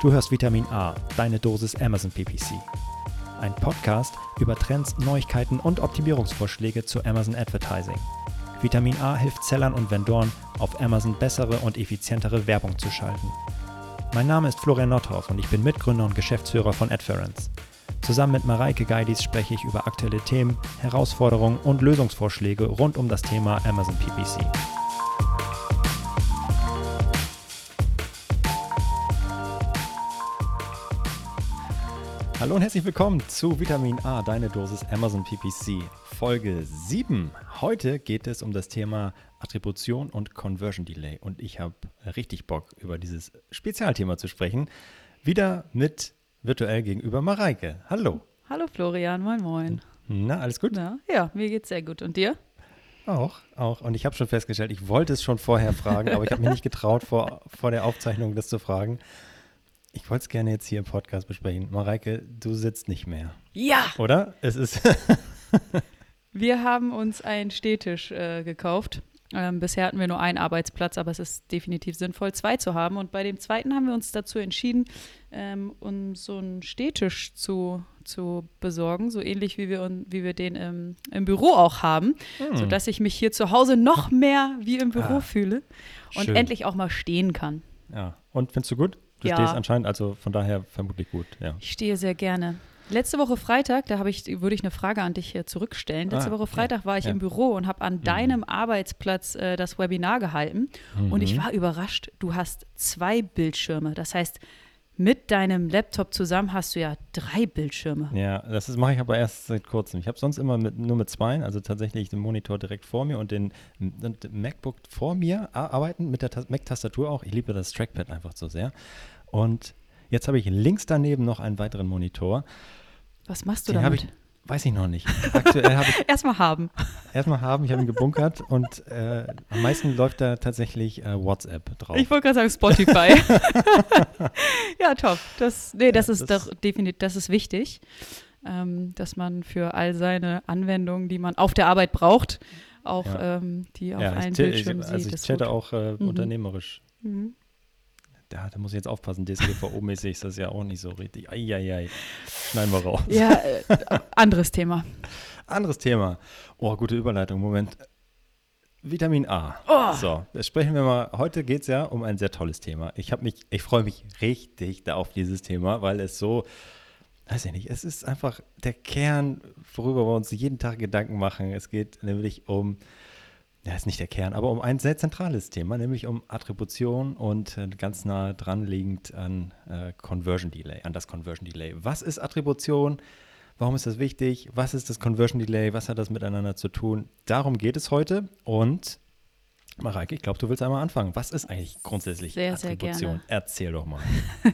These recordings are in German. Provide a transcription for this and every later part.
Du hörst Vitamin A, deine Dosis Amazon PPC. Ein Podcast über Trends, Neuigkeiten und Optimierungsvorschläge zu Amazon Advertising. Vitamin A hilft Sellern und Vendoren, auf Amazon bessere und effizientere Werbung zu schalten. Mein Name ist Florian Nordhoff und ich bin Mitgründer und Geschäftsführer von Adference. Zusammen mit Mareike Geidis spreche ich über aktuelle Themen, Herausforderungen und Lösungsvorschläge rund um das Thema Amazon PPC. Hallo und herzlich willkommen zu Vitamin A, deine Dosis Amazon PPC, Folge 7. Heute geht es um das Thema Attribution und Conversion Delay und ich habe richtig Bock, über dieses Spezialthema zu sprechen. Wieder mit virtuell gegenüber Mareike. Hallo. Hallo Florian, moin moin. Na, alles gut? Na, ja, mir geht's sehr gut. Und dir? Auch, auch. Und ich habe schon festgestellt, ich wollte es schon vorher fragen, aber ich habe mich nicht getraut, vor, vor der Aufzeichnung das zu fragen. Ich wollte es gerne jetzt hier im Podcast besprechen. Mareike, du sitzt nicht mehr. Ja! Oder? Es ist. wir haben uns einen Stehtisch äh, gekauft. Ähm, bisher hatten wir nur einen Arbeitsplatz, aber es ist definitiv sinnvoll, zwei zu haben. Und bei dem zweiten haben wir uns dazu entschieden, ähm, uns so einen Stehtisch zu, zu besorgen, so ähnlich wie wir, wie wir den im, im Büro auch haben, hm. sodass ich mich hier zu Hause noch mehr wie im Büro ah, fühle und schön. endlich auch mal stehen kann. Ja, und findest du gut? Du ja. stehst anscheinend, also von daher vermutlich gut, ja. Ich stehe sehr gerne. Letzte Woche Freitag, da ich, würde ich eine Frage an dich hier zurückstellen. Letzte ah, Woche Freitag war ich ja. im Büro und habe an mhm. deinem Arbeitsplatz äh, das Webinar gehalten. Mhm. Und ich mhm. war überrascht, du hast zwei Bildschirme. Das heißt, mit deinem Laptop zusammen hast du ja drei Bildschirme. Ja, das mache ich aber erst seit kurzem. Ich habe sonst immer mit, nur mit zwei, also tatsächlich den Monitor direkt vor mir und den, den MacBook vor mir arbeiten, mit der Mac-Tastatur auch. Ich liebe das Trackpad einfach so sehr. Und jetzt habe ich links daneben noch einen weiteren Monitor. Was machst du den damit? Weiß ich noch nicht. Aktuell habe ich. erstmal haben. Erstmal haben, ich habe ihn gebunkert und äh, am meisten läuft da tatsächlich äh, WhatsApp drauf. Ich wollte gerade sagen Spotify. ja, top. Das, nee, das ja, ist das doch definitiv, das ist wichtig, ähm, dass man für all seine Anwendungen, die man auf der Arbeit braucht, auch ja. ähm, die auf ja, allen Bildschirmen sieht. Also ich chatte auch äh, mhm. unternehmerisch. Mhm da, da muss ich jetzt aufpassen, DSGVO-mäßig ist das ja auch nicht so richtig. Eieiei. Schneiden wir raus. Ja, äh, anderes Thema. Anderes Thema. Oh, gute Überleitung. Moment. Vitamin A. Oh. So, das sprechen wir mal. Heute geht es ja um ein sehr tolles Thema. Ich habe mich, ich freue mich richtig da auf dieses Thema, weil es so, weiß ich nicht, es ist einfach der Kern, worüber wir uns jeden Tag Gedanken machen. Es geht nämlich um ja, ist nicht der Kern, aber um ein sehr zentrales Thema, nämlich um Attribution und äh, ganz nah dran liegend an äh, Conversion Delay, an das Conversion Delay. Was ist Attribution? Warum ist das wichtig? Was ist das Conversion Delay? Was hat das miteinander zu tun? Darum geht es heute und Mareike, ich glaube, du willst einmal anfangen. Was ist eigentlich grundsätzlich sehr, Attribution? Sehr. Erzähl doch mal.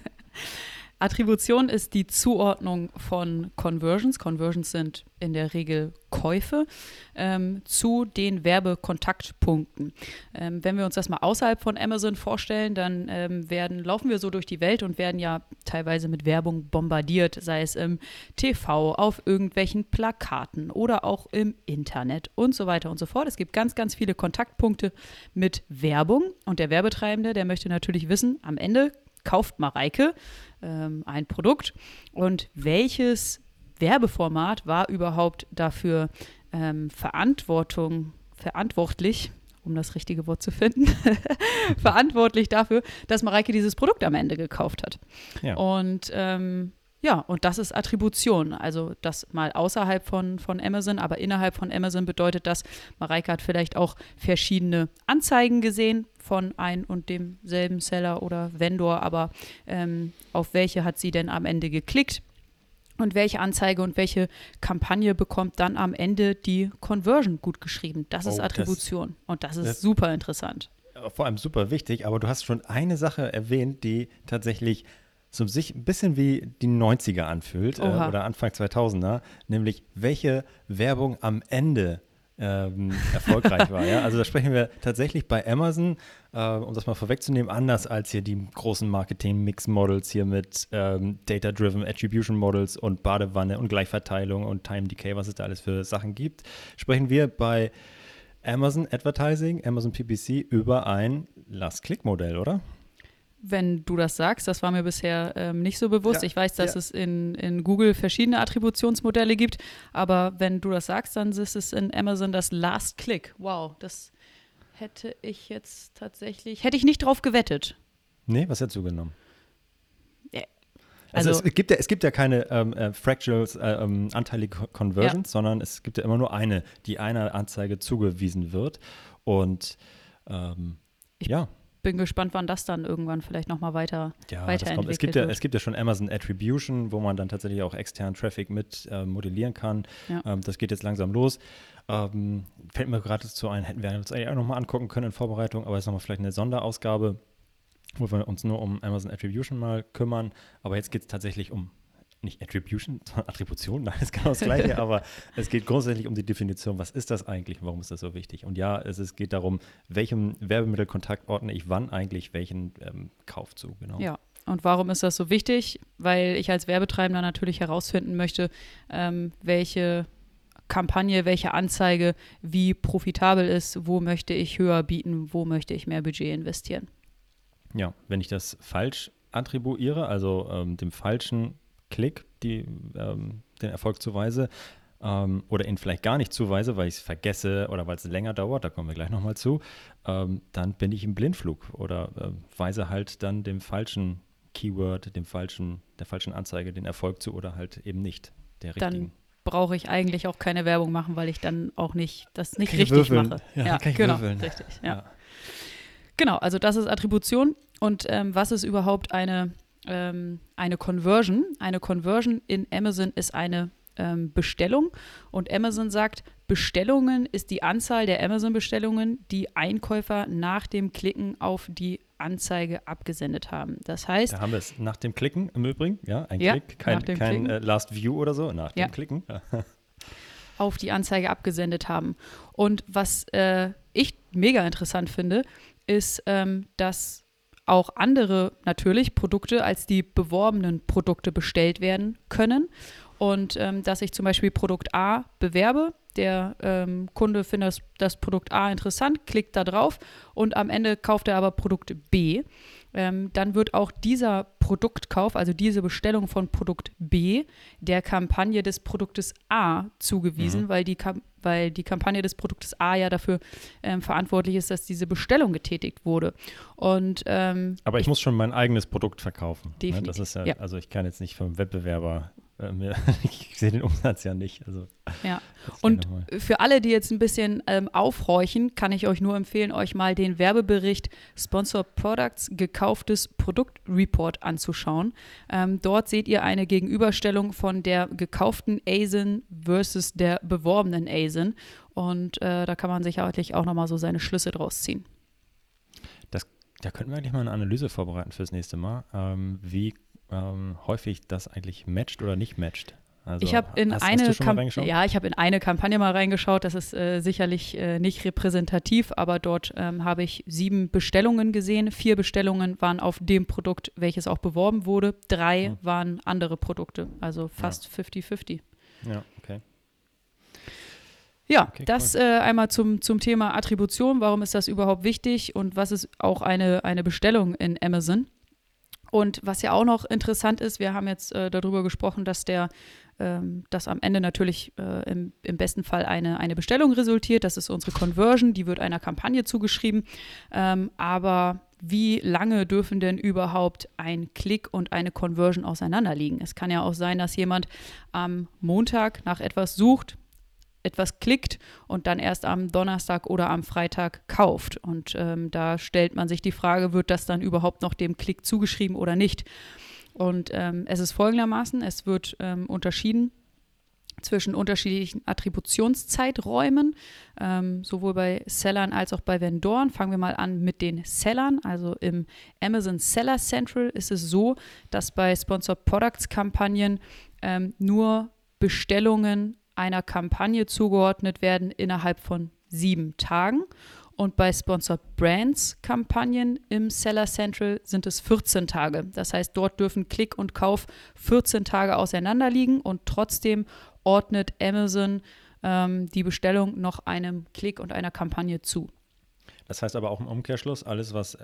Attribution ist die Zuordnung von Conversions. Conversions sind in der Regel Käufe ähm, zu den Werbekontaktpunkten. Ähm, wenn wir uns das mal außerhalb von Amazon vorstellen, dann ähm, werden, laufen wir so durch die Welt und werden ja teilweise mit Werbung bombardiert, sei es im TV, auf irgendwelchen Plakaten oder auch im Internet und so weiter und so fort. Es gibt ganz, ganz viele Kontaktpunkte mit Werbung und der Werbetreibende, der möchte natürlich wissen, am Ende kauft Mareike ähm, ein Produkt und welches Werbeformat war überhaupt dafür ähm, Verantwortung, verantwortlich, um das richtige Wort zu finden, verantwortlich dafür, dass Mareike dieses Produkt am Ende gekauft hat. Ja. Und ähm, ja, und das ist Attribution. Also das mal außerhalb von, von Amazon, aber innerhalb von Amazon bedeutet das, Mareike hat vielleicht auch verschiedene Anzeigen gesehen von ein und demselben Seller oder Vendor, aber ähm, auf welche hat sie denn am Ende geklickt? Und welche Anzeige und welche Kampagne bekommt dann am Ende die Conversion gut geschrieben? Das ist oh, Attribution. Das, und das ist das, super interessant. Vor allem super wichtig, aber du hast schon eine Sache erwähnt, die tatsächlich so sich ein bisschen wie die 90er anfühlt äh, oder Anfang 2000er, nämlich welche Werbung am Ende ähm, erfolgreich war. Ja? Also da sprechen wir tatsächlich bei Amazon, äh, um das mal vorwegzunehmen, anders als hier die großen Marketing-Mix-Models hier mit ähm, Data-Driven Attribution Models und Badewanne und Gleichverteilung und Time Decay, was es da alles für Sachen gibt, sprechen wir bei Amazon Advertising, Amazon PPC über ein Last-Click-Modell, oder? Wenn du das sagst. Das war mir bisher ähm, nicht so bewusst. Ja, ich weiß, dass ja. es in, in Google verschiedene Attributionsmodelle gibt, aber wenn du das sagst, dann ist es in Amazon das Last Click. Wow, das hätte ich jetzt tatsächlich, hätte ich nicht drauf gewettet. Nee, was hättest du genommen? Ja, Also, also- es, gibt ja, es gibt ja keine ähm, äh, Fractals, äh, ähm, anteilige Co- Conversions, sondern es gibt ja immer nur eine, die einer Anzeige zugewiesen wird. Und ähm, Ich- ja, Bin gespannt, wann das dann irgendwann vielleicht nochmal weiter, ja weiterentwickelt Es gibt ja, wird. es gibt ja schon Amazon Attribution, wo man dann tatsächlich auch externen Traffic mit äh, modellieren kann. Ja. Ähm, das geht jetzt langsam los. Ähm, fällt mir gerade zu ein, hätten wir uns eigentlich auch nochmal angucken können in Vorbereitung, aber jetzt nochmal vielleicht eine Sonderausgabe, wo wir uns nur um Amazon Attribution mal kümmern. Aber jetzt geht es tatsächlich um nicht Attribution, sondern Attribution, nein, ist genau das Gleiche, aber es geht grundsätzlich um die Definition, was ist das eigentlich, warum ist das so wichtig? Und ja, es ist, geht darum, welchem Werbemittelkontakt ordne ich wann eigentlich welchen ähm, Kauf zu, genau. Ja. Und warum ist das so wichtig? Weil ich als Werbetreibender natürlich herausfinden möchte, ähm, welche Kampagne, welche Anzeige wie profitabel ist, wo möchte ich höher bieten, wo möchte ich mehr Budget investieren. Ja, wenn ich das falsch attribuiere, also ähm, dem falschen Klick die, ähm, den Erfolg zuweise ähm, oder ihn vielleicht gar nicht zuweise, weil ich es vergesse oder weil es länger dauert, da kommen wir gleich nochmal zu, ähm, dann bin ich im Blindflug oder ähm, weise halt dann dem falschen Keyword, dem falschen, der falschen Anzeige den Erfolg zu oder halt eben nicht der Dann richtigen. brauche ich eigentlich auch keine Werbung machen, weil ich dann auch nicht das nicht richtig würfeln. mache. Ja, kann ich genau, würfeln. richtig. Ja. Ja. Genau, also das ist Attribution. Und ähm, was ist überhaupt eine, ähm, eine Conversion? Eine Conversion in Amazon ist eine ähm, Bestellung. Und Amazon sagt, Bestellungen ist die Anzahl der Amazon-Bestellungen, die Einkäufer nach dem Klicken auf die Anzeige abgesendet haben. Das heißt, Da haben wir es nach dem Klicken im Übrigen, ja, ein Ja, Klick, kein, kein Klicken. äh, Last View oder so, nach Ja. dem Klicken. Ja. auf die Anzeige abgesendet haben. Und was äh, ich mega interessant finde, ist, ähm, dass auch andere natürlich Produkte als die beworbenen Produkte bestellt werden können. Und ähm, dass ich zum Beispiel Produkt A bewerbe, der ähm, Kunde findet das, das Produkt A interessant, klickt da drauf und am Ende kauft er aber Produkt B. Ähm, dann wird auch dieser Produktkauf, also diese Bestellung von Produkt B, der Kampagne des Produktes A zugewiesen, weil, die weil die Kampagne des Produktes A ja dafür ähm, verantwortlich ist, dass diese Bestellung getätigt wurde. Und ähm, Aber ich muss schon mein eigenes Produkt verkaufen. Ne? Definitiv, Das ist ja, ja. also ich kann jetzt nicht vom Wettbewerber, ich sehe den Umsatz ja nicht. Also ja. das Und für alle, die jetzt ein bisschen ähm, aufhorchen, kann ich euch nur empfehlen, euch mal den Werbebericht Sponsor Products gekauftes Produktreport anzuschauen. Ähm, dort seht ihr eine Gegenüberstellung von der gekauften ASIN versus der beworbenen ASIN. Und äh, da kann man sicherlich auch nochmal so seine Schlüsse draus ziehen. Da könnten wir eigentlich mal eine Analyse vorbereiten fürs nächste Mal, ähm, wie ähm, häufig das eigentlich matcht oder nicht matcht. Also, ich habe in hast, eine hast Kamp- ja, ich habe in eine Kampagne mal reingeschaut. Das ist äh, sicherlich äh, nicht repräsentativ, aber dort ähm, habe ich sieben Bestellungen gesehen. Vier Bestellungen waren auf dem Produkt, welches auch beworben wurde. Drei Hm. waren andere Produkte, also fast 50-50. Ja, okay. Ja, Okay, das äh, einmal zum, zum Thema Attribution. Warum ist das überhaupt wichtig und was ist auch eine, eine Bestellung in Amazon? Und was ja auch noch interessant ist, wir haben jetzt äh, darüber gesprochen, dass der ähm, dass am Ende natürlich äh, im, im besten Fall eine, eine Bestellung resultiert. Das ist unsere Conversion, die wird einer Kampagne zugeschrieben. Ähm, aber wie lange dürfen denn überhaupt ein Klick und eine Conversion auseinanderliegen? Es kann ja auch sein, dass jemand am Montag nach etwas sucht, etwas klickt und dann erst am Donnerstag oder am Freitag kauft. Und ähm, da stellt man sich die Frage, wird das dann überhaupt noch dem Klick zugeschrieben oder nicht? Und ähm, es ist folgendermaßen, es wird ähm, unterschieden zwischen unterschiedlichen Attributionszeiträumen, ähm, sowohl bei Sellern als auch bei Vendoren. Fangen wir mal an mit den Sellern. Also im Amazon Seller Central ist es so, dass bei Sponsor Products Kampagnen ähm, nur Bestellungen einer Kampagne zugeordnet werden innerhalb von sieben Tagen. Und bei Sponsor Brands Kampagnen im Seller Central sind es 14 Tage. Das heißt, dort dürfen Klick und Kauf 14 Tage auseinanderliegen und trotzdem ordnet Amazon ähm, die Bestellung noch einem Klick und einer Kampagne zu. Das heißt aber auch im Umkehrschluss, alles, was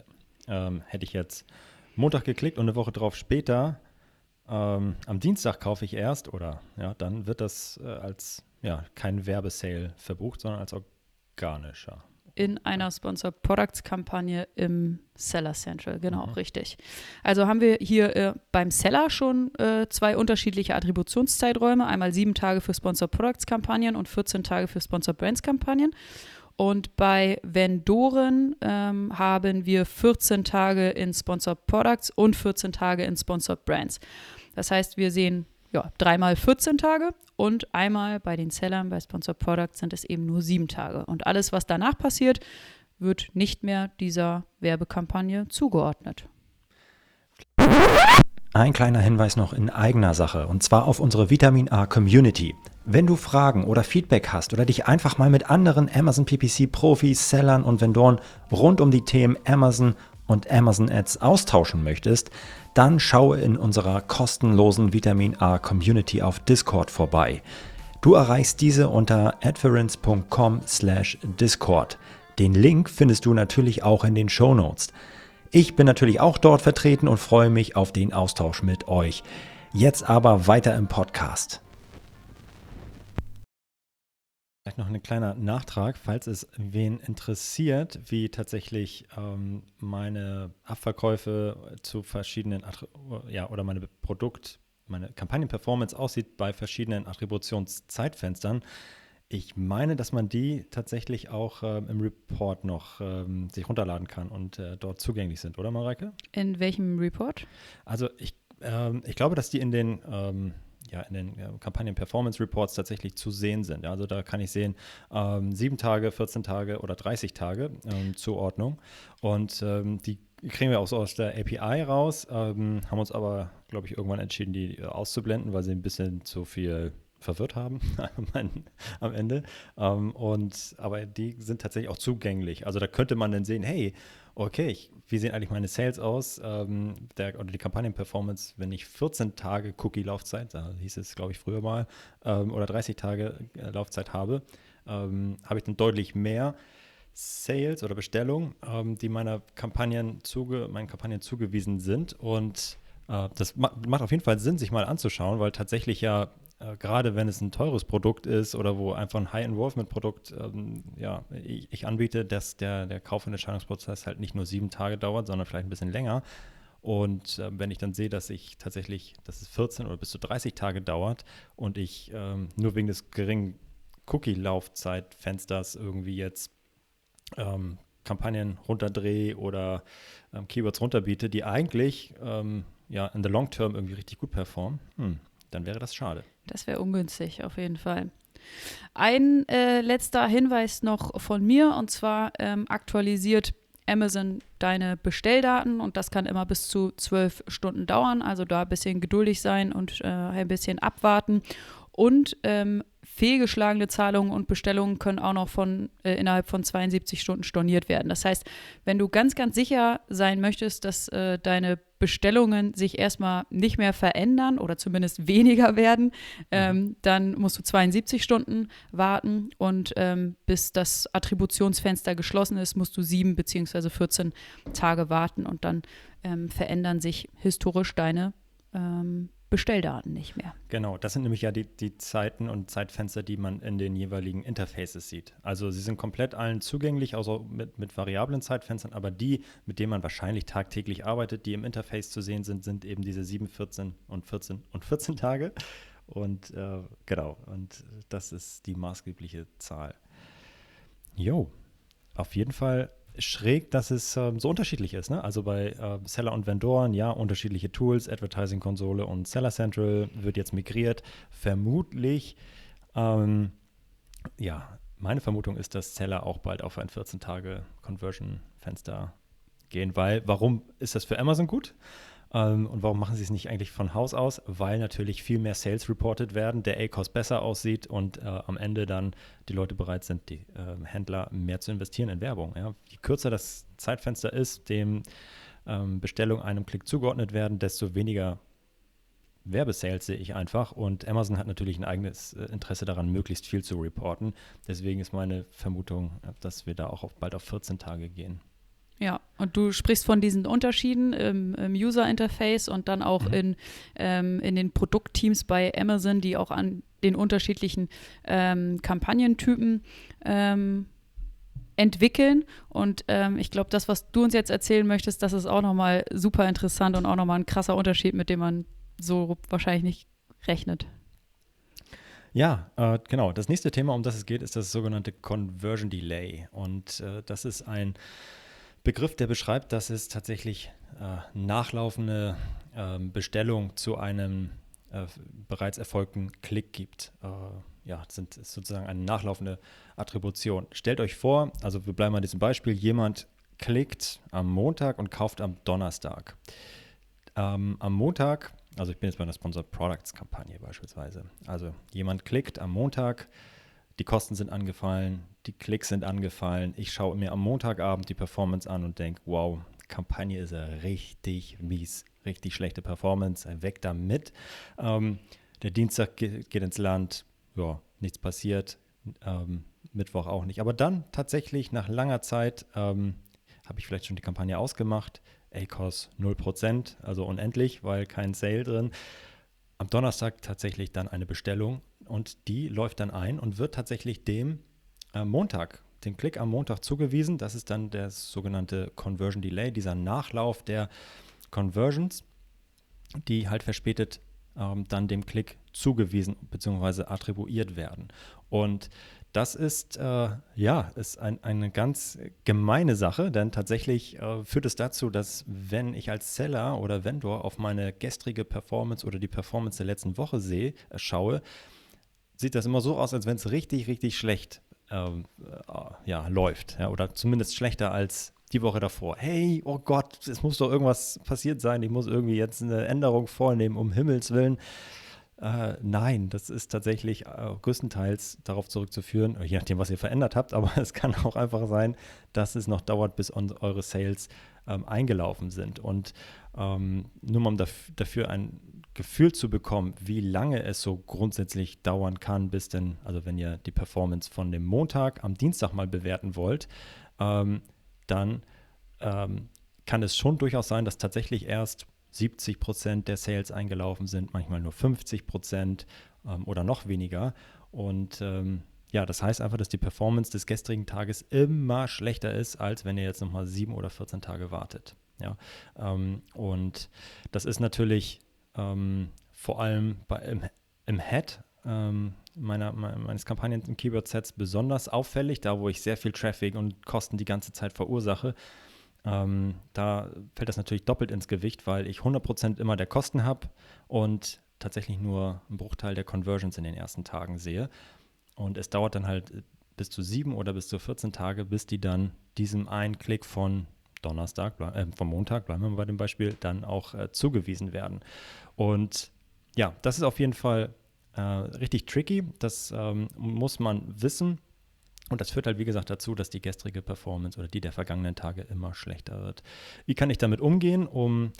ähm, hätte ich jetzt Montag geklickt und eine Woche drauf später, ähm, am Dienstag kaufe ich erst oder ja, dann wird das äh, als ja, kein Werbesale verbucht, sondern als organischer in einer Sponsored Products Kampagne im Seller Central. Genau, mhm. richtig. Also haben wir hier äh, beim Seller schon äh, zwei unterschiedliche Attributionszeiträume. Einmal sieben Tage für Sponsored Products Kampagnen und 14 Tage für Sponsored Brands Kampagnen. Und bei Vendoren ähm, haben wir 14 Tage in Sponsored Products und 14 Tage in Sponsored Brands. Das heißt, wir sehen ja, dreimal 14 Tage und einmal bei den Sellern, bei Sponsored Products sind es eben nur sieben Tage. Und alles, was danach passiert, wird nicht mehr dieser Werbekampagne zugeordnet. Ein kleiner Hinweis noch in eigener Sache und zwar auf unsere Vitamin A Community. Wenn du Fragen oder Feedback hast oder dich einfach mal mit anderen Amazon PPC Profis, Sellern und Vendoren rund um die Themen Amazon und Amazon Ads austauschen möchtest, dann schaue in unserer kostenlosen Vitamin A Community auf Discord vorbei. Du erreichst diese unter adference.com/discord. Den Link findest du natürlich auch in den Show Notes. Ich bin natürlich auch dort vertreten und freue mich auf den Austausch mit euch. Jetzt aber weiter im Podcast. Vielleicht noch ein kleiner Nachtrag, falls es wen interessiert, wie tatsächlich ähm, meine Abverkäufe zu verschiedenen, ja, oder meine Produkt, meine Kampagnenperformance aussieht bei verschiedenen Attributionszeitfenstern. Ich meine, dass man die tatsächlich auch ähm, im Report noch ähm, sich runterladen kann und äh, dort zugänglich sind, oder Mareike? In welchem Report? Also ich, ähm, ich glaube, dass die in den ähm, ja, in den Kampagnen-Performance-Reports tatsächlich zu sehen sind. Also da kann ich sehen, ähm, sieben Tage, 14 Tage oder 30 Tage ähm, Zuordnung. Und ähm, die kriegen wir auch so aus der API raus, haben uns aber, glaube ich, irgendwann entschieden, die äh, auszublenden, weil sie ein bisschen zu viel verwirrt haben am Ende. Ähm, und aber die sind tatsächlich auch zugänglich. Also da könnte man dann sehen, hey, okay, ich, wie sehen eigentlich meine Sales aus ähm, der, oder die Kampagnenperformance, wenn ich 14 Tage Cookie-Laufzeit, da hieß es, glaube ich, früher mal, ähm, oder 30 Tage äh, Laufzeit habe, ähm, habe ich dann deutlich mehr Sales oder Bestellungen, ähm, die meiner Kampagnen zuge, meinen Kampagnen zugewiesen sind. Und äh, das ma macht auf jeden Fall Sinn, sich mal anzuschauen, weil tatsächlich ja äh, gerade wenn es ein teures Produkt ist oder wo einfach ein High-Involvement-Produkt ähm, ja, ich, ich, anbiete, dass der, der Kauf- und Entscheidungsprozess halt nicht nur sieben Tage dauert, sondern vielleicht ein bisschen länger. Und äh, wenn ich dann sehe, dass ich tatsächlich, dass es 14 oder bis zu 30 Tage dauert und ich ähm, nur wegen des geringen Cookie-Laufzeitfensters irgendwie jetzt ähm, Kampagnen runterdrehe oder ähm, Keywords runterbiete, die eigentlich ähm, ja in the long term irgendwie richtig gut performen, hm, dann wäre das schade. Das wäre ungünstig, auf jeden Fall. Ein äh, letzter Hinweis noch von mir, und zwar ähm, aktualisiert Amazon deine Bestelldaten und das kann immer bis zu zwölf Stunden dauern. Also da ein bisschen geduldig sein und äh, ein bisschen abwarten. Und ähm, fehlgeschlagene Zahlungen und Bestellungen können auch noch von äh, innerhalb von 72 Stunden storniert werden. Das heißt, wenn du ganz, ganz sicher sein möchtest, dass äh, deine Bestellungen sich erstmal nicht mehr verändern oder zumindest weniger werden, mhm. ähm, dann musst du 72 Stunden warten und ähm, bis das Attributionsfenster geschlossen ist, musst du sieben beziehungsweise 14 Tage warten und dann ähm, verändern sich historisch deine ähm, Bestelldaten nicht mehr. Genau, das sind nämlich ja die, die Zeiten und Zeitfenster, die man in den jeweiligen Interfaces sieht. Also sie sind komplett allen zugänglich, außer mit, mit variablen Zeitfenstern, aber die, mit denen man wahrscheinlich tagtäglich arbeitet, die im Interface zu sehen sind, sind eben diese 7, 14 und 14 und 14 Tage. Und äh, genau, und das ist die maßgebliche Zahl. Jo, auf jeden Fall schräg, dass es ähm, so unterschiedlich ist. Ne? Also bei äh, Seller und Vendoren, ja, unterschiedliche Tools, Advertising-Konsole und Seller Central wird jetzt migriert. Vermutlich, ähm, ja, meine Vermutung ist, dass Seller auch bald auf ein 14-Tage-Conversion-Fenster gehen, weil warum ist das für Amazon gut? Ähm, und warum machen sie es nicht eigentlich von Haus aus? Weil natürlich viel mehr Sales reported werden, der A-Cost besser aussieht und äh, am Ende dann die Leute bereit sind, die äh, Händler mehr zu investieren in Werbung. Ja? Je kürzer das Zeitfenster ist, dem ähm, Bestellungen einem Klick zugeordnet werden, desto weniger Werbesales sehe ich einfach. Und Amazon hat natürlich ein eigenes äh, Interesse daran, möglichst viel zu reporten. Deswegen ist meine Vermutung, dass wir da auch auf, bald auf 14 Tage gehen. Ja, und du sprichst von diesen Unterschieden im, im User-Interface und dann auch mhm. in, ähm, in den Produktteams bei Amazon, die auch an den unterschiedlichen ähm, Kampagnentypen ähm, entwickeln. Und ähm, ich glaube, das, was du uns jetzt erzählen möchtest, das ist auch nochmal super interessant und auch nochmal ein krasser Unterschied, mit dem man so wahrscheinlich nicht rechnet. Ja, äh, genau. Das nächste Thema, um das es geht, ist das sogenannte Conversion Delay. Und äh, das ist ein Begriff, der beschreibt, dass es tatsächlich äh, nachlaufende ähm, Bestellung zu einem äh, bereits erfolgten Klick gibt. Äh, ja, sind sozusagen eine nachlaufende Attribution. Stellt euch vor, also wir bleiben an diesem Beispiel, jemand klickt am Montag und kauft am Donnerstag. Ähm, am Montag also ich bin jetzt bei einer Sponsored Products Kampagne beispielsweise. Also jemand klickt am Montag, die Kosten sind angefallen, die Klicks sind angefallen. Ich schaue mir am Montagabend die Performance an und denke, wow, Kampagne ist ja richtig mies, richtig schlechte Performance, weg damit. Ähm, der Dienstag geht, geht, ins Land, ja, nichts passiert, ähm, Mittwoch auch nicht. Aber dann tatsächlich nach langer Zeit ähm, habe ich vielleicht schon die Kampagne ausgemacht, ACOS 0%, also unendlich, weil kein Sale drin. Am Donnerstag tatsächlich dann eine Bestellung und die läuft dann ein und wird tatsächlich dem äh, Montag, dem Klick am Montag zugewiesen. Das ist dann der sogenannte Conversion Delay, dieser Nachlauf der Conversions, die halt verspätet ähm, dann dem Klick zugewiesen bzw. attribuiert werden. Und das ist äh, ja ist ein, eine ganz gemeine Sache, denn tatsächlich äh, führt es dazu, dass wenn ich als Seller oder Vendor auf meine gestrige Performance oder die Performance der letzten Woche sehe, äh, schaue, sieht das immer so aus, als wenn es richtig, richtig schlecht ähm, äh, ja, läuft. Ja, oder zumindest schlechter als die Woche davor. Hey, oh Gott, es muss doch irgendwas passiert sein. Ich muss irgendwie jetzt eine Änderung vornehmen, um Himmels Willen. Äh, nein, das ist tatsächlich äh, größtenteils darauf zurückzuführen, je nachdem, was ihr verändert habt, aber es kann auch einfach sein, dass es noch dauert, bis eure Sales ähm, eingelaufen sind. Und ähm, nur mal um daf dafür ein Gefühl zu bekommen, wie lange es so grundsätzlich dauern kann, bis denn, also wenn ihr die Performance von dem Montag am Dienstag mal bewerten wollt, ähm, dann ähm, kann es schon durchaus sein, dass tatsächlich erst 70 Prozent der Sales eingelaufen sind, manchmal nur 50 Prozent ähm, oder noch weniger. Und ähm, ja, das heißt einfach, dass die Performance des gestrigen Tages immer schlechter ist, als wenn ihr jetzt nochmal sieben oder 14 Tage wartet. Ja, ähm, und das ist natürlich ähm, vor allem bei, im, im Head ähm, meiner, meines Kampagnen- und Keyword-Sets besonders auffällig, da wo ich sehr viel Traffic und Kosten die ganze Zeit verursache. Ähm, da fällt das natürlich doppelt ins Gewicht, weil ich 100% immer der Kosten habe und tatsächlich nur einen Bruchteil der Conversions in den ersten Tagen sehe. Und es dauert dann halt bis zu sieben oder bis zu 14 Tage, bis die dann diesem einen Klick von Donnerstag, äh, vom Montag, bleiben wir bei dem Beispiel, dann auch äh, zugewiesen werden. Und ja, das ist auf jeden Fall äh, richtig tricky. Das ähm, muss man wissen. Und das führt halt, wie gesagt, dazu, dass die gestrige Performance oder die der vergangenen Tage immer schlechter wird. Wie kann ich damit umgehen, um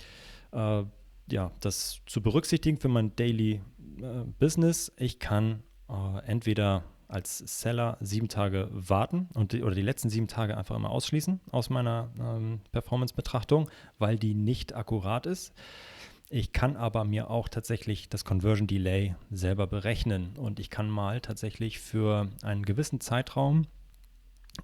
äh, ja, das zu berücksichtigen für mein Daily äh, Business? Ich kann äh, entweder als Seller sieben Tage warten und die, oder die letzten sieben Tage einfach immer ausschließen aus meiner ähm, Performance-Betrachtung, weil die nicht akkurat ist. Ich kann aber mir auch tatsächlich das Conversion Delay selber berechnen und ich kann mal tatsächlich für einen gewissen Zeitraum,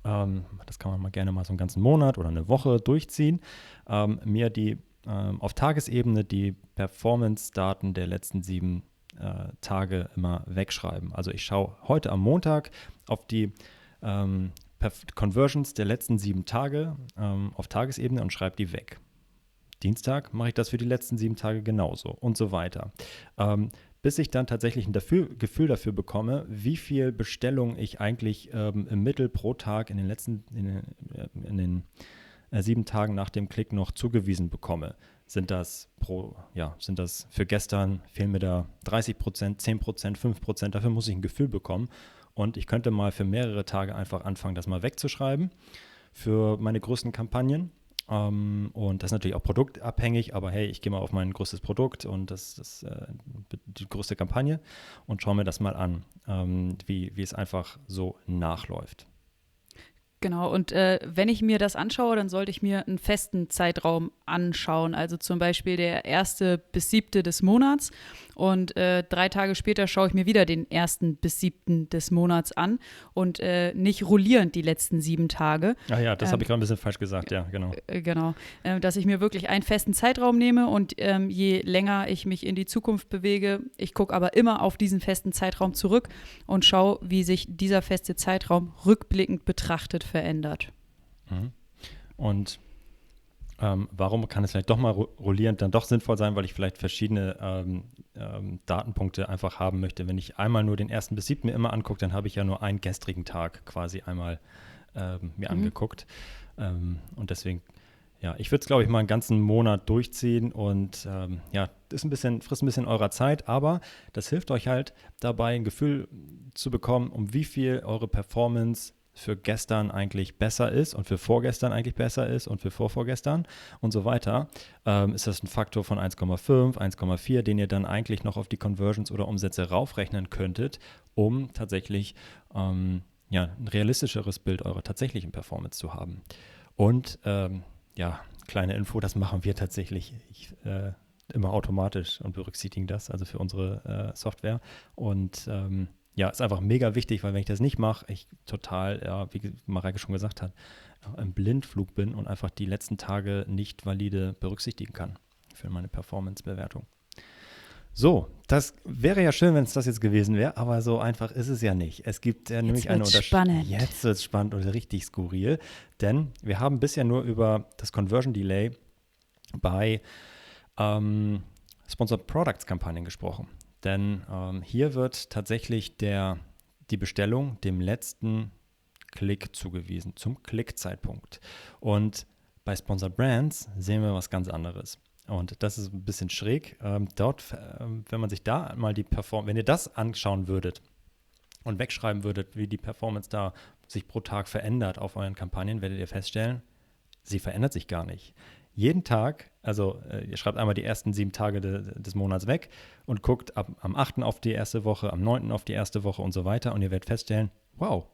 ähm, das kann man mal gerne mal so einen ganzen Monat oder eine Woche durchziehen, ähm, mir die ähm, auf Tagesebene die Performance-Daten der letzten sieben äh, Tage immer wegschreiben. Also ich schaue heute am Montag auf die ähm, Conversions der letzten sieben Tage ähm, auf Tagesebene und schreibe die weg. Dienstag mache ich das für die letzten sieben Tage genauso und so weiter. Ähm, bis ich dann tatsächlich ein dafür, Gefühl dafür bekomme, wie viel Bestellung ich eigentlich ähm, im Mittel pro Tag in den letzten, in den, äh, in den äh, sieben Tagen nach dem Klick noch zugewiesen bekomme. Sind das pro, ja, sind das für gestern, fehlen mir da 30 Prozent, 10 Prozent, 5 Prozent, dafür muss ich ein Gefühl bekommen. Und ich könnte mal für mehrere Tage einfach anfangen, das mal wegzuschreiben für meine größten Kampagnen ähm, und das ist natürlich auch produktabhängig, aber hey, ich gehe mal auf mein größtes Produkt und das ist äh, die größte Kampagne und schaue mir das mal an, ähm, wie, wie es einfach so nachläuft. Genau, und äh, wenn ich mir das anschaue, dann sollte ich mir einen festen Zeitraum anschauen. Also zum Beispiel der erste bis siebte des Monats. Und äh, drei Tage später schaue ich mir wieder den ersten bis siebten des Monats an und äh, nicht rollierend die letzten sieben Tage. Ach ja, das ähm, habe ich gerade ein bisschen falsch gesagt, ja, genau. Äh, genau, äh, dass ich mir wirklich einen festen Zeitraum nehme und ähm, je länger ich mich in die Zukunft bewege, ich gucke aber immer auf diesen festen Zeitraum zurück und schaue, wie sich dieser feste Zeitraum rückblickend betrachtet verändert. Mhm. Und ähm, warum kann es vielleicht doch mal rollierend dann doch sinnvoll sein, weil ich vielleicht verschiedene ähm, ähm, Datenpunkte einfach haben möchte. Wenn ich einmal nur den ersten bis siebten mir immer angucke, dann habe ich ja nur einen gestrigen Tag quasi einmal ähm, mir mhm. angeguckt. Ähm, und deswegen, ja, ich würde es, glaube ich, mal einen ganzen Monat durchziehen und ähm, ja, ist ein bisschen, frisst ein bisschen eurer Zeit, aber das hilft euch halt dabei, ein Gefühl zu bekommen, um wie viel eure Performance für gestern eigentlich besser ist und für vorgestern eigentlich besser ist und für vorvorgestern und so weiter, ähm, ist das ein Faktor von 1,5, 1,4, den ihr dann eigentlich noch auf die Conversions oder Umsätze raufrechnen könntet, um tatsächlich ähm, ja, ein realistischeres Bild eurer tatsächlichen Performance zu haben. Und ähm, ja, kleine Info, das machen wir tatsächlich. Ich, äh, immer automatisch und berücksichtigen das, also für unsere äh, Software. Und ähm, ja, ist einfach mega wichtig, weil wenn ich das nicht mache, ich total, ja, wie Mareike schon gesagt hat, im Blindflug bin und einfach die letzten Tage nicht valide berücksichtigen kann für meine Performance-Bewertung. So, das wäre ja schön, wenn es das jetzt gewesen wäre, aber so einfach ist es ja nicht. Es gibt ja nämlich eine Unterscheidung. Jetzt wird es spannend und richtig skurril, denn wir haben bisher nur über das Conversion Delay bei ähm, Sponsored Products Kampagnen gesprochen. Denn ähm, hier wird tatsächlich der, die Bestellung dem letzten Klick zugewiesen, zum Klickzeitpunkt. Und bei Sponsored Brands sehen wir was ganz anderes. Und das ist ein bisschen schräg. Ähm, dort, äh, wenn man sich da mal die Performance, wenn ihr das anschauen würdet und wegschreiben würdet, wie die Performance da sich pro Tag verändert auf euren Kampagnen, werdet ihr feststellen, sie verändert sich gar nicht jeden Tag, also äh, ihr schreibt einmal die ersten sieben Tage de, des Monats weg und guckt ab, am 8. auf die erste Woche, am 9. auf die erste Woche und so weiter und ihr werdet feststellen, wow,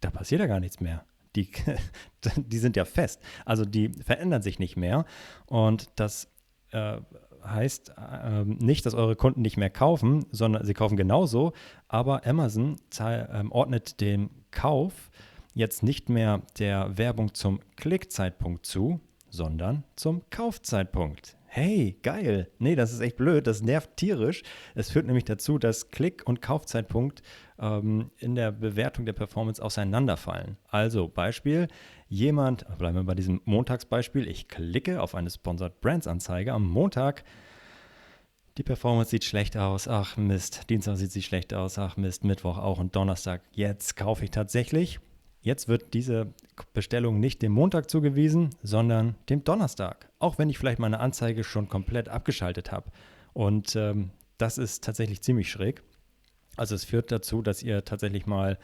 da passiert ja gar nichts mehr. Die, die sind ja fest. Also die verändern sich nicht mehr und das äh, heißt äh, nicht, dass eure Kunden nicht mehr kaufen, sondern sie kaufen genauso, aber Amazon äh, ordnet den Kauf jetzt nicht mehr der Werbung zum Klickzeitpunkt zu, sondern zum Kaufzeitpunkt. Hey, geil. Nee, das ist echt blöd. Das nervt tierisch. Es führt nämlich dazu, dass Klick- und Kaufzeitpunkt ähm, in der Bewertung der Performance auseinanderfallen. Also Beispiel, jemand, bleiben wir bei diesem Montagsbeispiel, ich klicke auf eine Sponsored Brands Anzeige am Montag. Die Performance sieht schlecht aus. Ach Mist. Dienstag sieht sie schlecht aus. Ach Mist. Mittwoch auch und Donnerstag. Jetzt kaufe ich tatsächlich. Jetzt wird diese Bestellung nicht dem Montag zugewiesen, sondern dem Donnerstag. Auch wenn ich vielleicht meine Anzeige schon komplett abgeschaltet habe. Und ähm, das ist tatsächlich ziemlich schräg. Also es führt dazu, dass ihr tatsächlich mal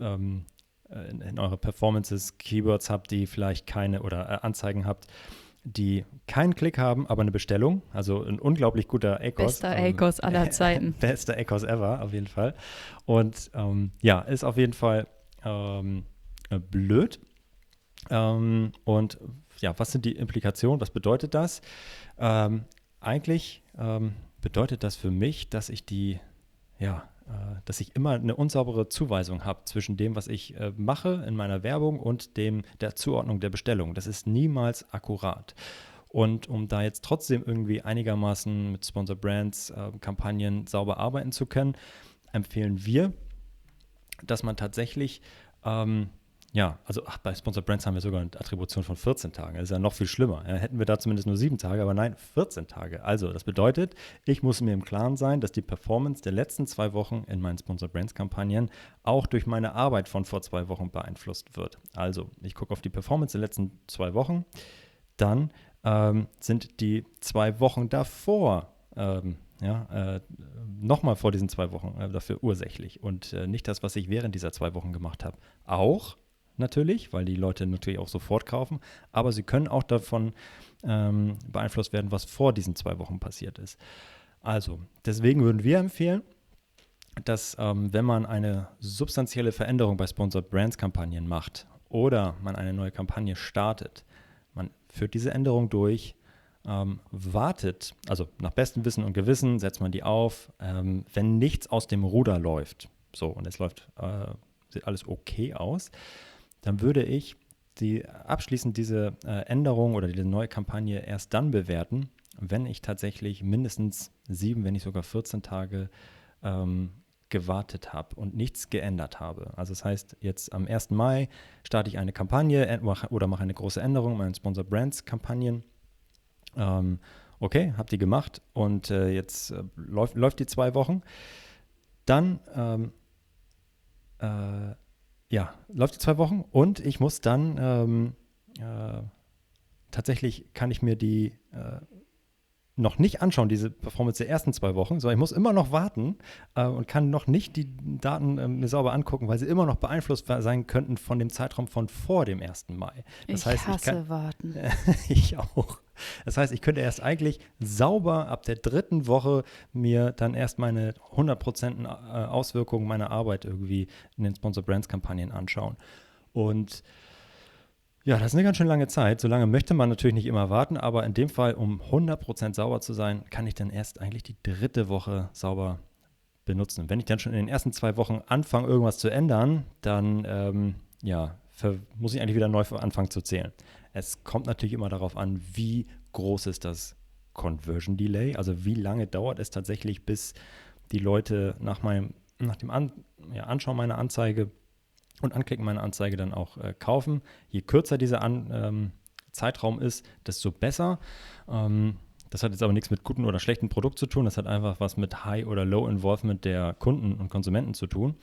ähm, in, in eure Performances Keywords habt, die vielleicht keine oder äh, Anzeigen habt, die keinen Klick haben, aber eine Bestellung. Also ein unglaublich guter ACOS. Bester ACOS aller Zeiten. Bester ACOS ever, auf jeden Fall. Und ähm, ja, ist auf jeden Fall ähm, äh, blöd. Ähm, und ja, was sind die Implikationen? Was bedeutet das? Ähm, eigentlich ähm, bedeutet das für mich, dass ich die, ja, äh, dass ich immer eine unsaubere Zuweisung habe zwischen dem, was ich äh, mache in meiner Werbung und dem der Zuordnung der Bestellung. Das ist niemals akkurat. Und um da jetzt trotzdem irgendwie einigermaßen mit Sponsor Brands äh, Kampagnen sauber arbeiten zu können, empfehlen wir, dass man tatsächlich, ähm, ja, also ach, bei Sponsor Brands haben wir sogar eine Attribution von 14 Tagen. Das ist ja noch viel schlimmer. Ja, hätten wir da zumindest nur sieben Tage, aber nein, 14 Tage. Also, das bedeutet, ich muss mir im Klaren sein, dass die Performance der letzten zwei Wochen in meinen Sponsor Brands Kampagnen auch durch meine Arbeit von vor zwei Wochen beeinflusst wird. Also, ich gucke auf die Performance der letzten zwei Wochen. Dann ähm, sind die zwei Wochen davor ähm, ja, äh, nochmal vor diesen zwei Wochen äh, dafür ursächlich und äh, nicht das, was ich während dieser zwei Wochen gemacht habe. Auch natürlich, weil die Leute natürlich auch sofort kaufen, aber sie können auch davon ähm, beeinflusst werden, was vor diesen zwei Wochen passiert ist. Also, deswegen würden wir empfehlen, dass ähm, wenn man eine substanzielle Veränderung bei Sponsored Brands Kampagnen macht oder man eine neue Kampagne startet, man führt diese Änderung durch, ähm, wartet, also nach bestem Wissen und Gewissen setzt man die auf, ähm, wenn nichts aus dem Ruder läuft, so und es läuft, äh, sieht alles okay aus, dann würde ich die abschließend diese äh, Änderung oder diese neue Kampagne erst dann bewerten, wenn ich tatsächlich mindestens sieben, wenn nicht sogar 14 Tage ähm, gewartet habe und nichts geändert habe. Also das heißt, jetzt am 1. Mai starte ich eine Kampagne oder mache eine große Änderung, meine Sponsor Brands Kampagnen. Ähm, okay, habe die gemacht und äh, jetzt äh, läuft, läuft die zwei Wochen. Dann ähm, äh, ja, läuft die zwei Wochen und ich muss dann ähm, äh, tatsächlich kann ich mir die äh, noch nicht anschauen, diese Performance der ersten zwei Wochen, sondern ich muss immer noch warten äh, und kann noch nicht die Daten äh, mir sauber angucken, weil sie immer noch beeinflusst sein könnten von dem Zeitraum von vor dem 1. Mai. Das ich heißt, hasse ich kann, warten. ich auch. Das heißt, ich könnte erst eigentlich sauber ab der dritten Woche mir dann erst meine 100% äh, Auswirkungen meiner Arbeit irgendwie in den Sponsor Brands Kampagnen anschauen. Und ja, das ist eine ganz schön lange Zeit. So lange möchte man natürlich nicht immer warten, aber in dem Fall, um 100% sauber zu sein, kann ich dann erst eigentlich die dritte Woche sauber benutzen. Wenn ich dann schon in den ersten zwei Wochen anfange, irgendwas zu ändern, dann ähm, ja, muss ich eigentlich wieder neu anfangen zu zählen. Es kommt natürlich immer darauf an, wie groß ist das Conversion Delay, also wie lange dauert es tatsächlich, bis die Leute nach, meinem, nach dem an, ja, Anschauen meiner Anzeige und Anklicken meiner Anzeige dann auch äh, kaufen. Je kürzer dieser An ähm, Zeitraum ist, desto besser. Ähm, das hat jetzt aber nichts mit gutem oder schlechtem Produkt zu tun. Das hat einfach was mit High oder Low Involvement der Kunden und Konsumenten zu tun.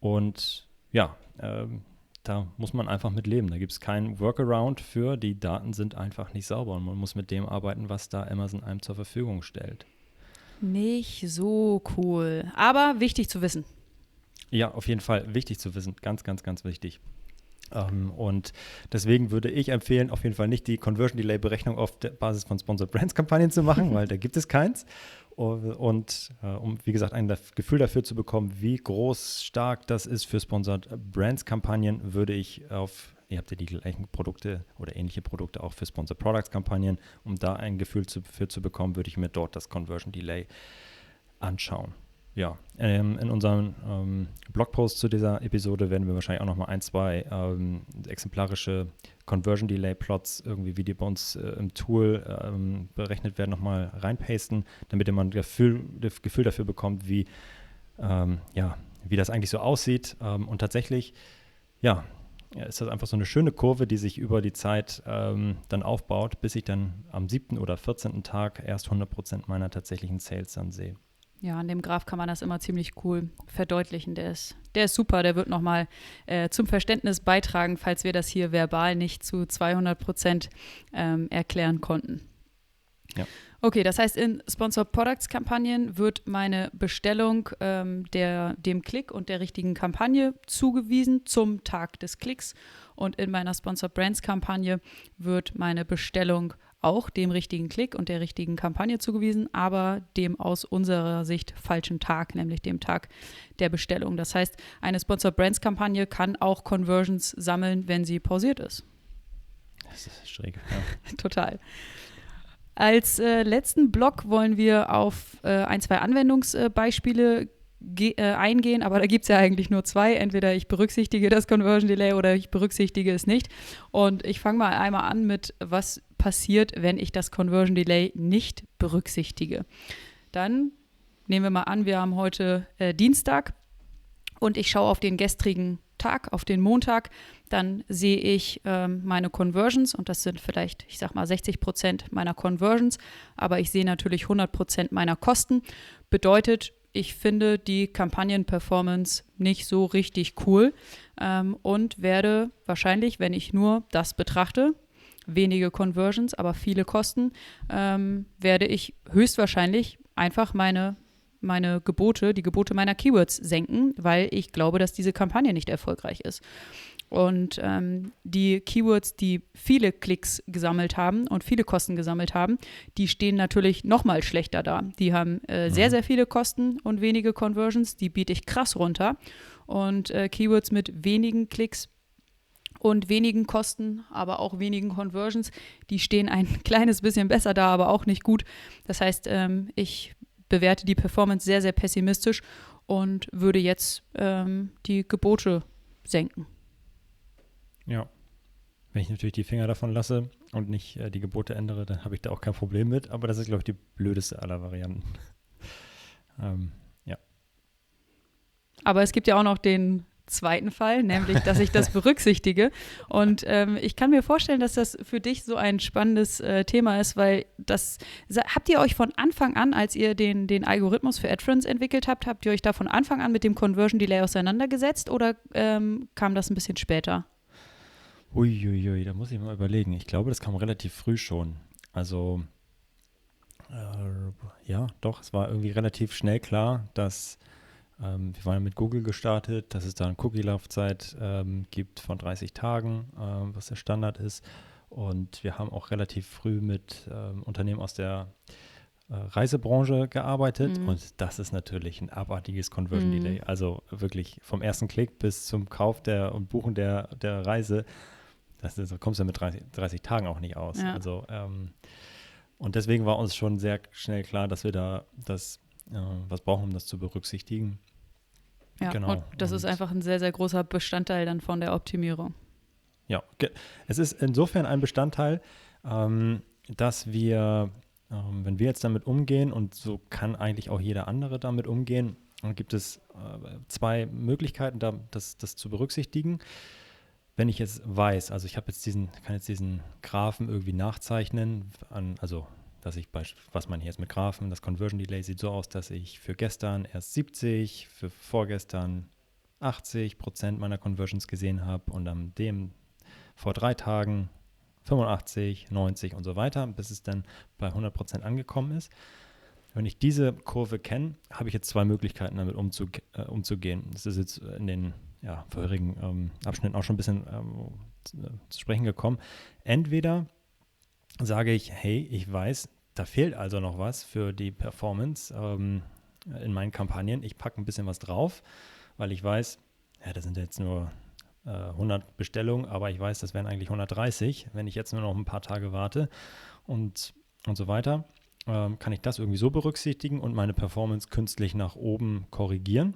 Und ja, ähm, da muss man einfach mit leben. Da gibt es keinen Workaround für. Die Daten sind einfach nicht sauber und man muss mit dem arbeiten, was da Amazon einem zur Verfügung stellt. Nicht so cool, aber wichtig zu wissen. Ja, auf jeden Fall wichtig zu wissen. Ganz, ganz, ganz wichtig. Ähm, und deswegen würde ich empfehlen, auf jeden Fall nicht die Conversion Delay Berechnung auf der Basis von Sponsored Brands Kampagnen zu machen, weil da gibt es keins. Und äh, um, wie gesagt, ein Gefühl dafür zu bekommen, wie groß, stark das ist für Sponsored Brands Kampagnen, würde ich auf, ihr habt ja die gleichen Produkte oder ähnliche Produkte auch für Sponsored Products Kampagnen, um da ein Gefühl zu, für zu bekommen, würde ich mir dort das Conversion Delay anschauen ja, ähm, in unserem ähm, Blogpost zu dieser Episode werden wir wahrscheinlich auch noch mal ein, zwei ähm, exemplarische Conversion Delay Plots, irgendwie wie die bei uns äh, im Tool ähm, berechnet werden, noch mal reinpasten, damit ihr mal ein Gefühl, Gefühl dafür bekommt, wie, ähm, ja, wie das eigentlich so aussieht. Ähm, und tatsächlich, ja, ist das einfach so eine schöne Kurve, die sich über die Zeit dann aufbaut, bis ich dann am siebten oder 14. Tag erst 100% meiner tatsächlichen Sales dann sehe. Ja, an dem Graph kann man das immer ziemlich cool verdeutlichen. Der ist, der ist super. Der wird nochmal äh, zum Verständnis beitragen, falls wir das hier verbal nicht zu 200 Prozent ähm, erklären konnten. Ja. Okay, das heißt, in Sponsor Products Kampagnen wird meine Bestellung ähm, der, dem Klick und der richtigen Kampagne zugewiesen zum Tag des Klicks. Und in meiner Sponsor Brands Kampagne wird meine Bestellung auch dem richtigen Klick und der richtigen Kampagne zugewiesen, aber dem aus unserer Sicht falschen Tag, nämlich dem Tag der Bestellung. Das heißt, eine Sponsored Brands Kampagne kann auch Conversions sammeln, wenn sie pausiert ist. Das ist schräg. Ja. Total. Als äh, letzten Block wollen wir auf äh, ein, zwei Anwendungsbeispiele äh, eingehen, aber da gibt es ja eigentlich nur zwei. Entweder ich berücksichtige das Conversion Delay oder ich berücksichtige es nicht. Und ich fange mal einmal an mit, was passiert, wenn ich das Conversion Delay nicht berücksichtige. Dann nehmen wir mal an, wir haben heute äh, Dienstag und ich schaue auf den gestrigen Tag, auf den Montag, dann sehe ich ähm, meine Conversions und das sind vielleicht, ich sag mal, 60 Prozent meiner Conversions, aber ich sehe natürlich 100 Prozent meiner Kosten. Bedeutet, ich finde die Kampagnenperformance nicht so richtig cool ähm, und werde wahrscheinlich, wenn ich nur das betrachte, wenige Conversions, aber viele Kosten, ähm, werde ich höchstwahrscheinlich einfach meine, meine Gebote, die Gebote meiner Keywords senken, weil ich glaube, dass diese Kampagne nicht erfolgreich ist. Und ähm, die Keywords, die viele Klicks gesammelt haben und viele Kosten gesammelt haben, die stehen natürlich noch mal schlechter da. Die haben äh, sehr, mhm. sehr viele Kosten und wenige Conversions. Die biete ich krass runter. Und äh, Keywords mit wenigen Klicks und wenigen Kosten, aber auch wenigen Conversions. Die stehen ein kleines bisschen besser da, aber auch nicht gut. Das heißt, ähm, ich bewerte die Performance sehr, sehr pessimistisch und würde jetzt ähm, die Gebote senken. Ja. Wenn ich natürlich die Finger davon lasse und nicht äh, die Gebote ändere, dann habe ich da auch kein Problem mit. Aber das ist, glaube ich, die blödeste aller Varianten. ähm, ja. Aber es gibt ja auch noch den zweiten Fall, nämlich, dass ich das berücksichtige. Und ähm, ich kann mir vorstellen, dass das für dich so ein spannendes äh, Thema ist, weil das habt ihr euch von Anfang an, als ihr den, den Algorithmus für AdFriends entwickelt habt, habt ihr euch da von Anfang an mit dem Conversion Delay auseinandergesetzt oder ähm, kam das ein bisschen später? Uiuiui, ui, da muss ich mal überlegen. Ich glaube, das kam relativ früh schon. Also äh, ja, doch, es war irgendwie relativ schnell klar, dass ähm, wir waren mit Google gestartet, dass es da eine Cookie-Laufzeit ähm, gibt von 30 Tagen, äh, was der Standard ist. Und wir haben auch relativ früh mit ähm, Unternehmen aus der äh, Reisebranche gearbeitet mhm. und das ist natürlich ein abartiges Conversion mhm. Delay. Also wirklich vom ersten Klick bis zum Kauf der und Buchen der, der Reise, das ist, da kommst du mit 30, 30 Tagen auch nicht aus. Ja. Also ähm, und deswegen war uns schon sehr schnell klar, dass wir da das äh, was brauchen, um das zu berücksichtigen. Ja, genau. Und das und ist einfach ein sehr, sehr großer Bestandteil dann von der Optimierung. Ja, es ist insofern ein Bestandteil, ähm, dass wir, ähm, wenn wir jetzt damit umgehen, und so kann eigentlich auch jeder andere damit umgehen, dann gibt es äh, zwei Möglichkeiten, da, das, das zu berücksichtigen. Wenn ich jetzt weiß, also ich habe jetzt diesen, kann jetzt diesen Graphen irgendwie nachzeichnen, an, also dass ich, bei, was man hier jetzt mit Graphen, das Conversion Delay sieht so aus, dass ich für gestern erst 70, für vorgestern 80 Prozent meiner Conversions gesehen habe und an dem vor drei Tagen 85, 90 und so weiter, bis es dann bei 100 Prozent angekommen ist. Wenn ich diese Kurve kenne, habe ich jetzt zwei Möglichkeiten, damit umzu, äh, umzugehen. Das ist jetzt in den ja, vorherigen ähm, Abschnitten auch schon ein bisschen ähm, zu, äh, zu sprechen gekommen. Entweder sage ich, hey, ich weiß, da fehlt also noch was für die Performance ähm, in meinen Kampagnen. Ich packe ein bisschen was drauf, weil ich weiß, ja, das sind jetzt nur äh, 100 Bestellungen, aber ich weiß, das wären eigentlich 130, wenn ich jetzt nur noch ein paar Tage warte und, und so weiter. Ähm, kann ich das irgendwie so berücksichtigen und meine Performance künstlich nach oben korrigieren.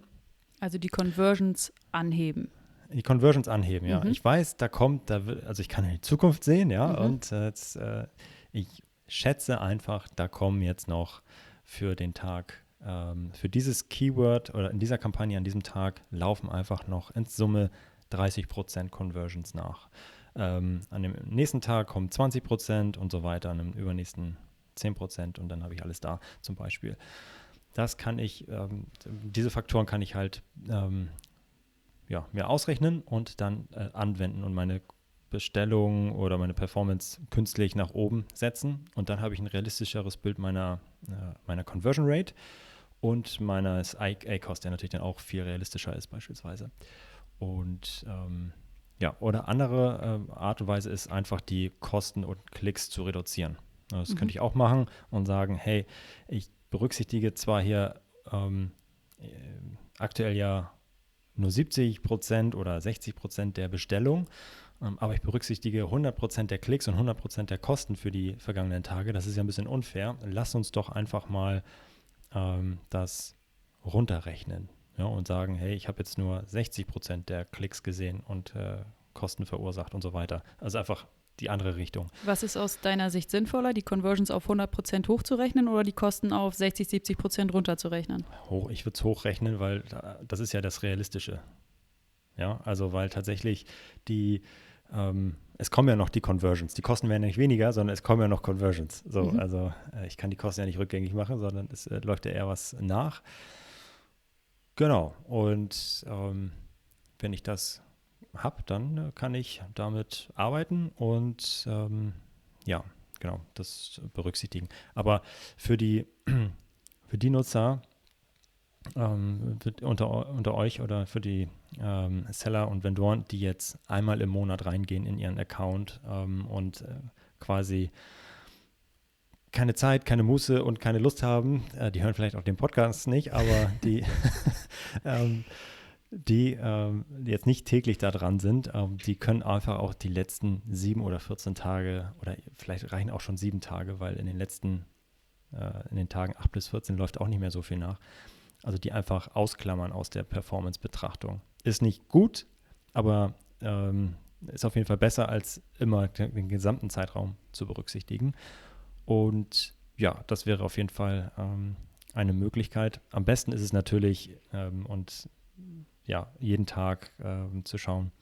Also die Conversions anheben. Die Conversions anheben, ja. Mhm. Ich weiß, da kommt, da will, also ich kann in die Zukunft sehen, ja, mhm. und äh, jetzt, äh, ich schätze einfach, da kommen jetzt noch für den Tag, ähm, für dieses Keyword oder in dieser Kampagne an diesem Tag laufen einfach noch in Summe 30% Conversions nach. Ähm, an dem nächsten Tag kommen 20% und so weiter, an dem übernächsten 10% und dann habe ich alles da zum Beispiel. Das kann ich, ähm, diese Faktoren kann ich halt ähm, ja, mir ausrechnen und dann äh, anwenden und meine Bestellung oder meine Performance künstlich nach oben setzen. Und dann habe ich ein realistischeres Bild meiner, äh, meiner Conversion Rate und meines A-Cost, der natürlich dann auch viel realistischer ist beispielsweise. Und ähm, ja, oder andere äh, Art und Weise ist einfach die Kosten und Klicks zu reduzieren. Das mhm. könnte ich auch machen und sagen, hey, ich berücksichtige zwar hier ähm, äh, aktuell ja nur 70 Prozent oder 60 Prozent der Bestellung, aber ich berücksichtige 100 Prozent der Klicks und 100 Prozent der Kosten für die vergangenen Tage. Das ist ja ein bisschen unfair. Lass uns doch einfach mal ähm, das runterrechnen ja, und sagen, hey, ich habe jetzt nur 60 Prozent der Klicks gesehen und äh, Kosten verursacht und so weiter. Also einfach die andere Richtung. Was ist aus deiner Sicht sinnvoller, die Conversions auf 100% hochzurechnen oder die Kosten auf 60, 70% runterzurechnen? Hoch, ich würde es hochrechnen, weil das ist ja das Realistische. Ja, also weil tatsächlich die, ähm, es kommen ja noch die Conversions. Die Kosten werden ja nicht weniger, sondern es kommen ja noch Conversions. So, mhm. also äh, ich kann die Kosten ja nicht rückgängig machen, sondern es äh, läuft ja eher was nach. Genau. Und ähm, wenn ich das habe, dann äh, kann ich damit arbeiten und ähm, ja, genau, das berücksichtigen. Aber für die, für die Nutzer ähm, unter, unter euch oder für die ähm, Seller und Vendoren, die jetzt einmal im Monat reingehen in ihren Account ähm, und äh, quasi keine Zeit, keine Muße und keine Lust haben, äh, die hören vielleicht auch den Podcast nicht, aber die ähm, die, ähm, jetzt nicht täglich da dran sind, ähm, die können einfach auch die letzten sieben oder 14 Tage oder vielleicht reichen auch schon sieben Tage, weil in den letzten, äh, in den Tagen 8 bis 14 läuft auch nicht mehr so viel nach. Also die einfach ausklammern aus der Performance-Betrachtung. Ist nicht gut, aber ähm, ist auf jeden Fall besser, als immer den gesamten Zeitraum zu berücksichtigen. Und ja, das wäre auf jeden Fall ähm, eine Möglichkeit. Am besten ist es natürlich, ähm, und ja, jeden Tag ähm, zu schauen,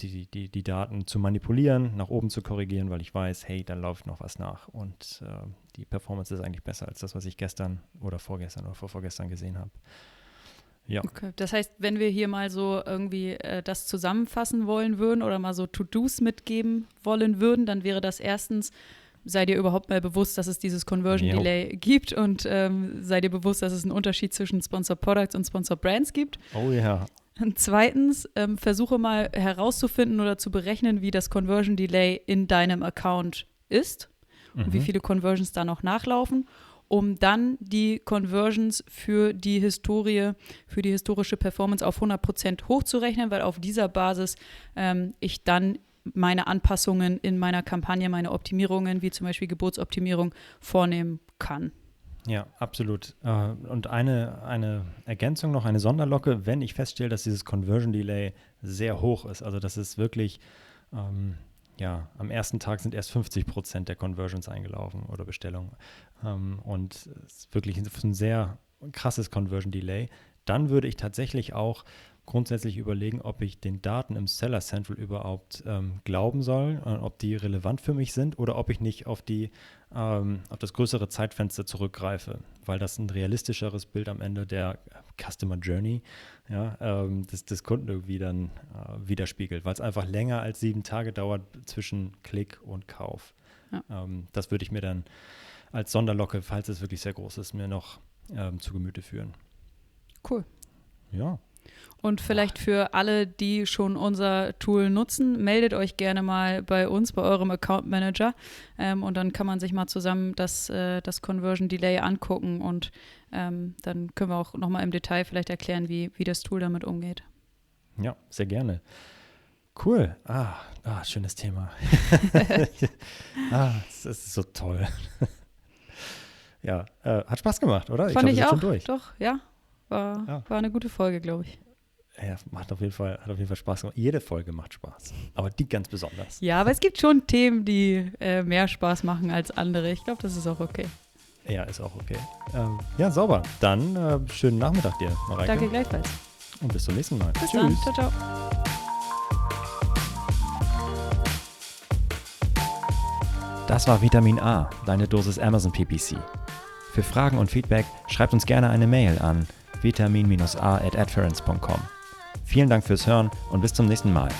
die, die, die Daten zu manipulieren, nach oben zu korrigieren, weil ich weiß, hey, dann läuft noch was nach. Und äh, die Performance ist eigentlich besser als das, was ich gestern oder vorgestern oder vorvorgestern gesehen habe. Ja. Okay. Das heißt, wenn wir hier mal so irgendwie äh, das zusammenfassen wollen würden oder mal so To-Dos mitgeben wollen würden, dann wäre das erstens, sei dir überhaupt mal bewusst, dass es dieses Conversion jo. Delay gibt und ähm, sei dir bewusst, dass es einen Unterschied zwischen Sponsor Products und Sponsor Brands gibt. Oh ja. Und zweitens, ähm, versuche mal herauszufinden oder zu berechnen, wie das Conversion Delay in deinem Account ist mhm. und wie mhm. viele Conversions da noch nachlaufen um dann die Conversions für die Historie, für die historische Performance auf 100% hochzurechnen, weil auf dieser Basis ähm, ich dann meine Anpassungen in meiner Kampagne, meine Optimierungen, wie zum Beispiel Geburtsoptimierung, vornehmen kann. Ja, absolut. Äh, und eine, eine Ergänzung noch, eine Sonderlocke, wenn ich feststelle, dass dieses Conversion Delay sehr hoch ist, also dass es wirklich ähm, ja, am ersten Tag sind erst 50 Prozent der Conversions eingelaufen oder Bestellungen. Ähm, und es ist wirklich ein sehr krasses Conversion Delay. Dann würde ich tatsächlich auch grundsätzlich überlegen, ob ich den Daten im Seller Central überhaupt ähm, glauben soll, äh, ob die relevant für mich sind oder ob ich nicht auf die ähm, auf das größere Zeitfenster zurückgreife, weil das ein realistischeres Bild am Ende der Customer Journey ja, ähm, des, des, Kunden irgendwie dann äh, widerspiegelt, weil es einfach länger als sieben Tage dauert zwischen Klick und Kauf. Ja. Ähm, das würde ich mir dann als Sonderlocke, falls es wirklich sehr groß ist, mir noch ähm, zu Gemüte führen. Cool. Ja. Und vielleicht für alle, die schon unser Tool nutzen, meldet euch gerne mal bei uns, bei eurem Account Manager. Ähm, und dann kann man sich mal zusammen das, äh, das Conversion Delay angucken und ähm, dann können wir auch nochmal im Detail vielleicht erklären, wie, wie das Tool damit umgeht. Ja, sehr gerne. Cool. Ah, ah schönes Thema. ah, das ist so toll. ja, äh, hat Spaß gemacht, oder? Fand ich, glaub, ich auch. Durch. Doch, ja. War, ja. war eine gute Folge, glaube ich. Ja, macht auf jeden Fall, hat auf jeden Fall Spaß gemacht. Jede Folge macht Spaß. Aber die ganz besonders. Ja, aber es gibt schon Themen, die äh, mehr Spaß machen als andere. Ich glaube, das ist auch okay. Ja, ist auch okay. Ähm, ja, sauber. Dann äh, schönen Nachmittag dir, Mareike. Danke gleichfalls. Und bis zum nächsten Mal. Bis Tschüss. dann. Ciao, ciao. Das war Vitamin A, deine Dosis Amazon PPC. Für Fragen und Feedback schreibt uns gerne eine Mail an vitamin-a at Vielen Dank fürs Hören und bis zum nächsten Mal.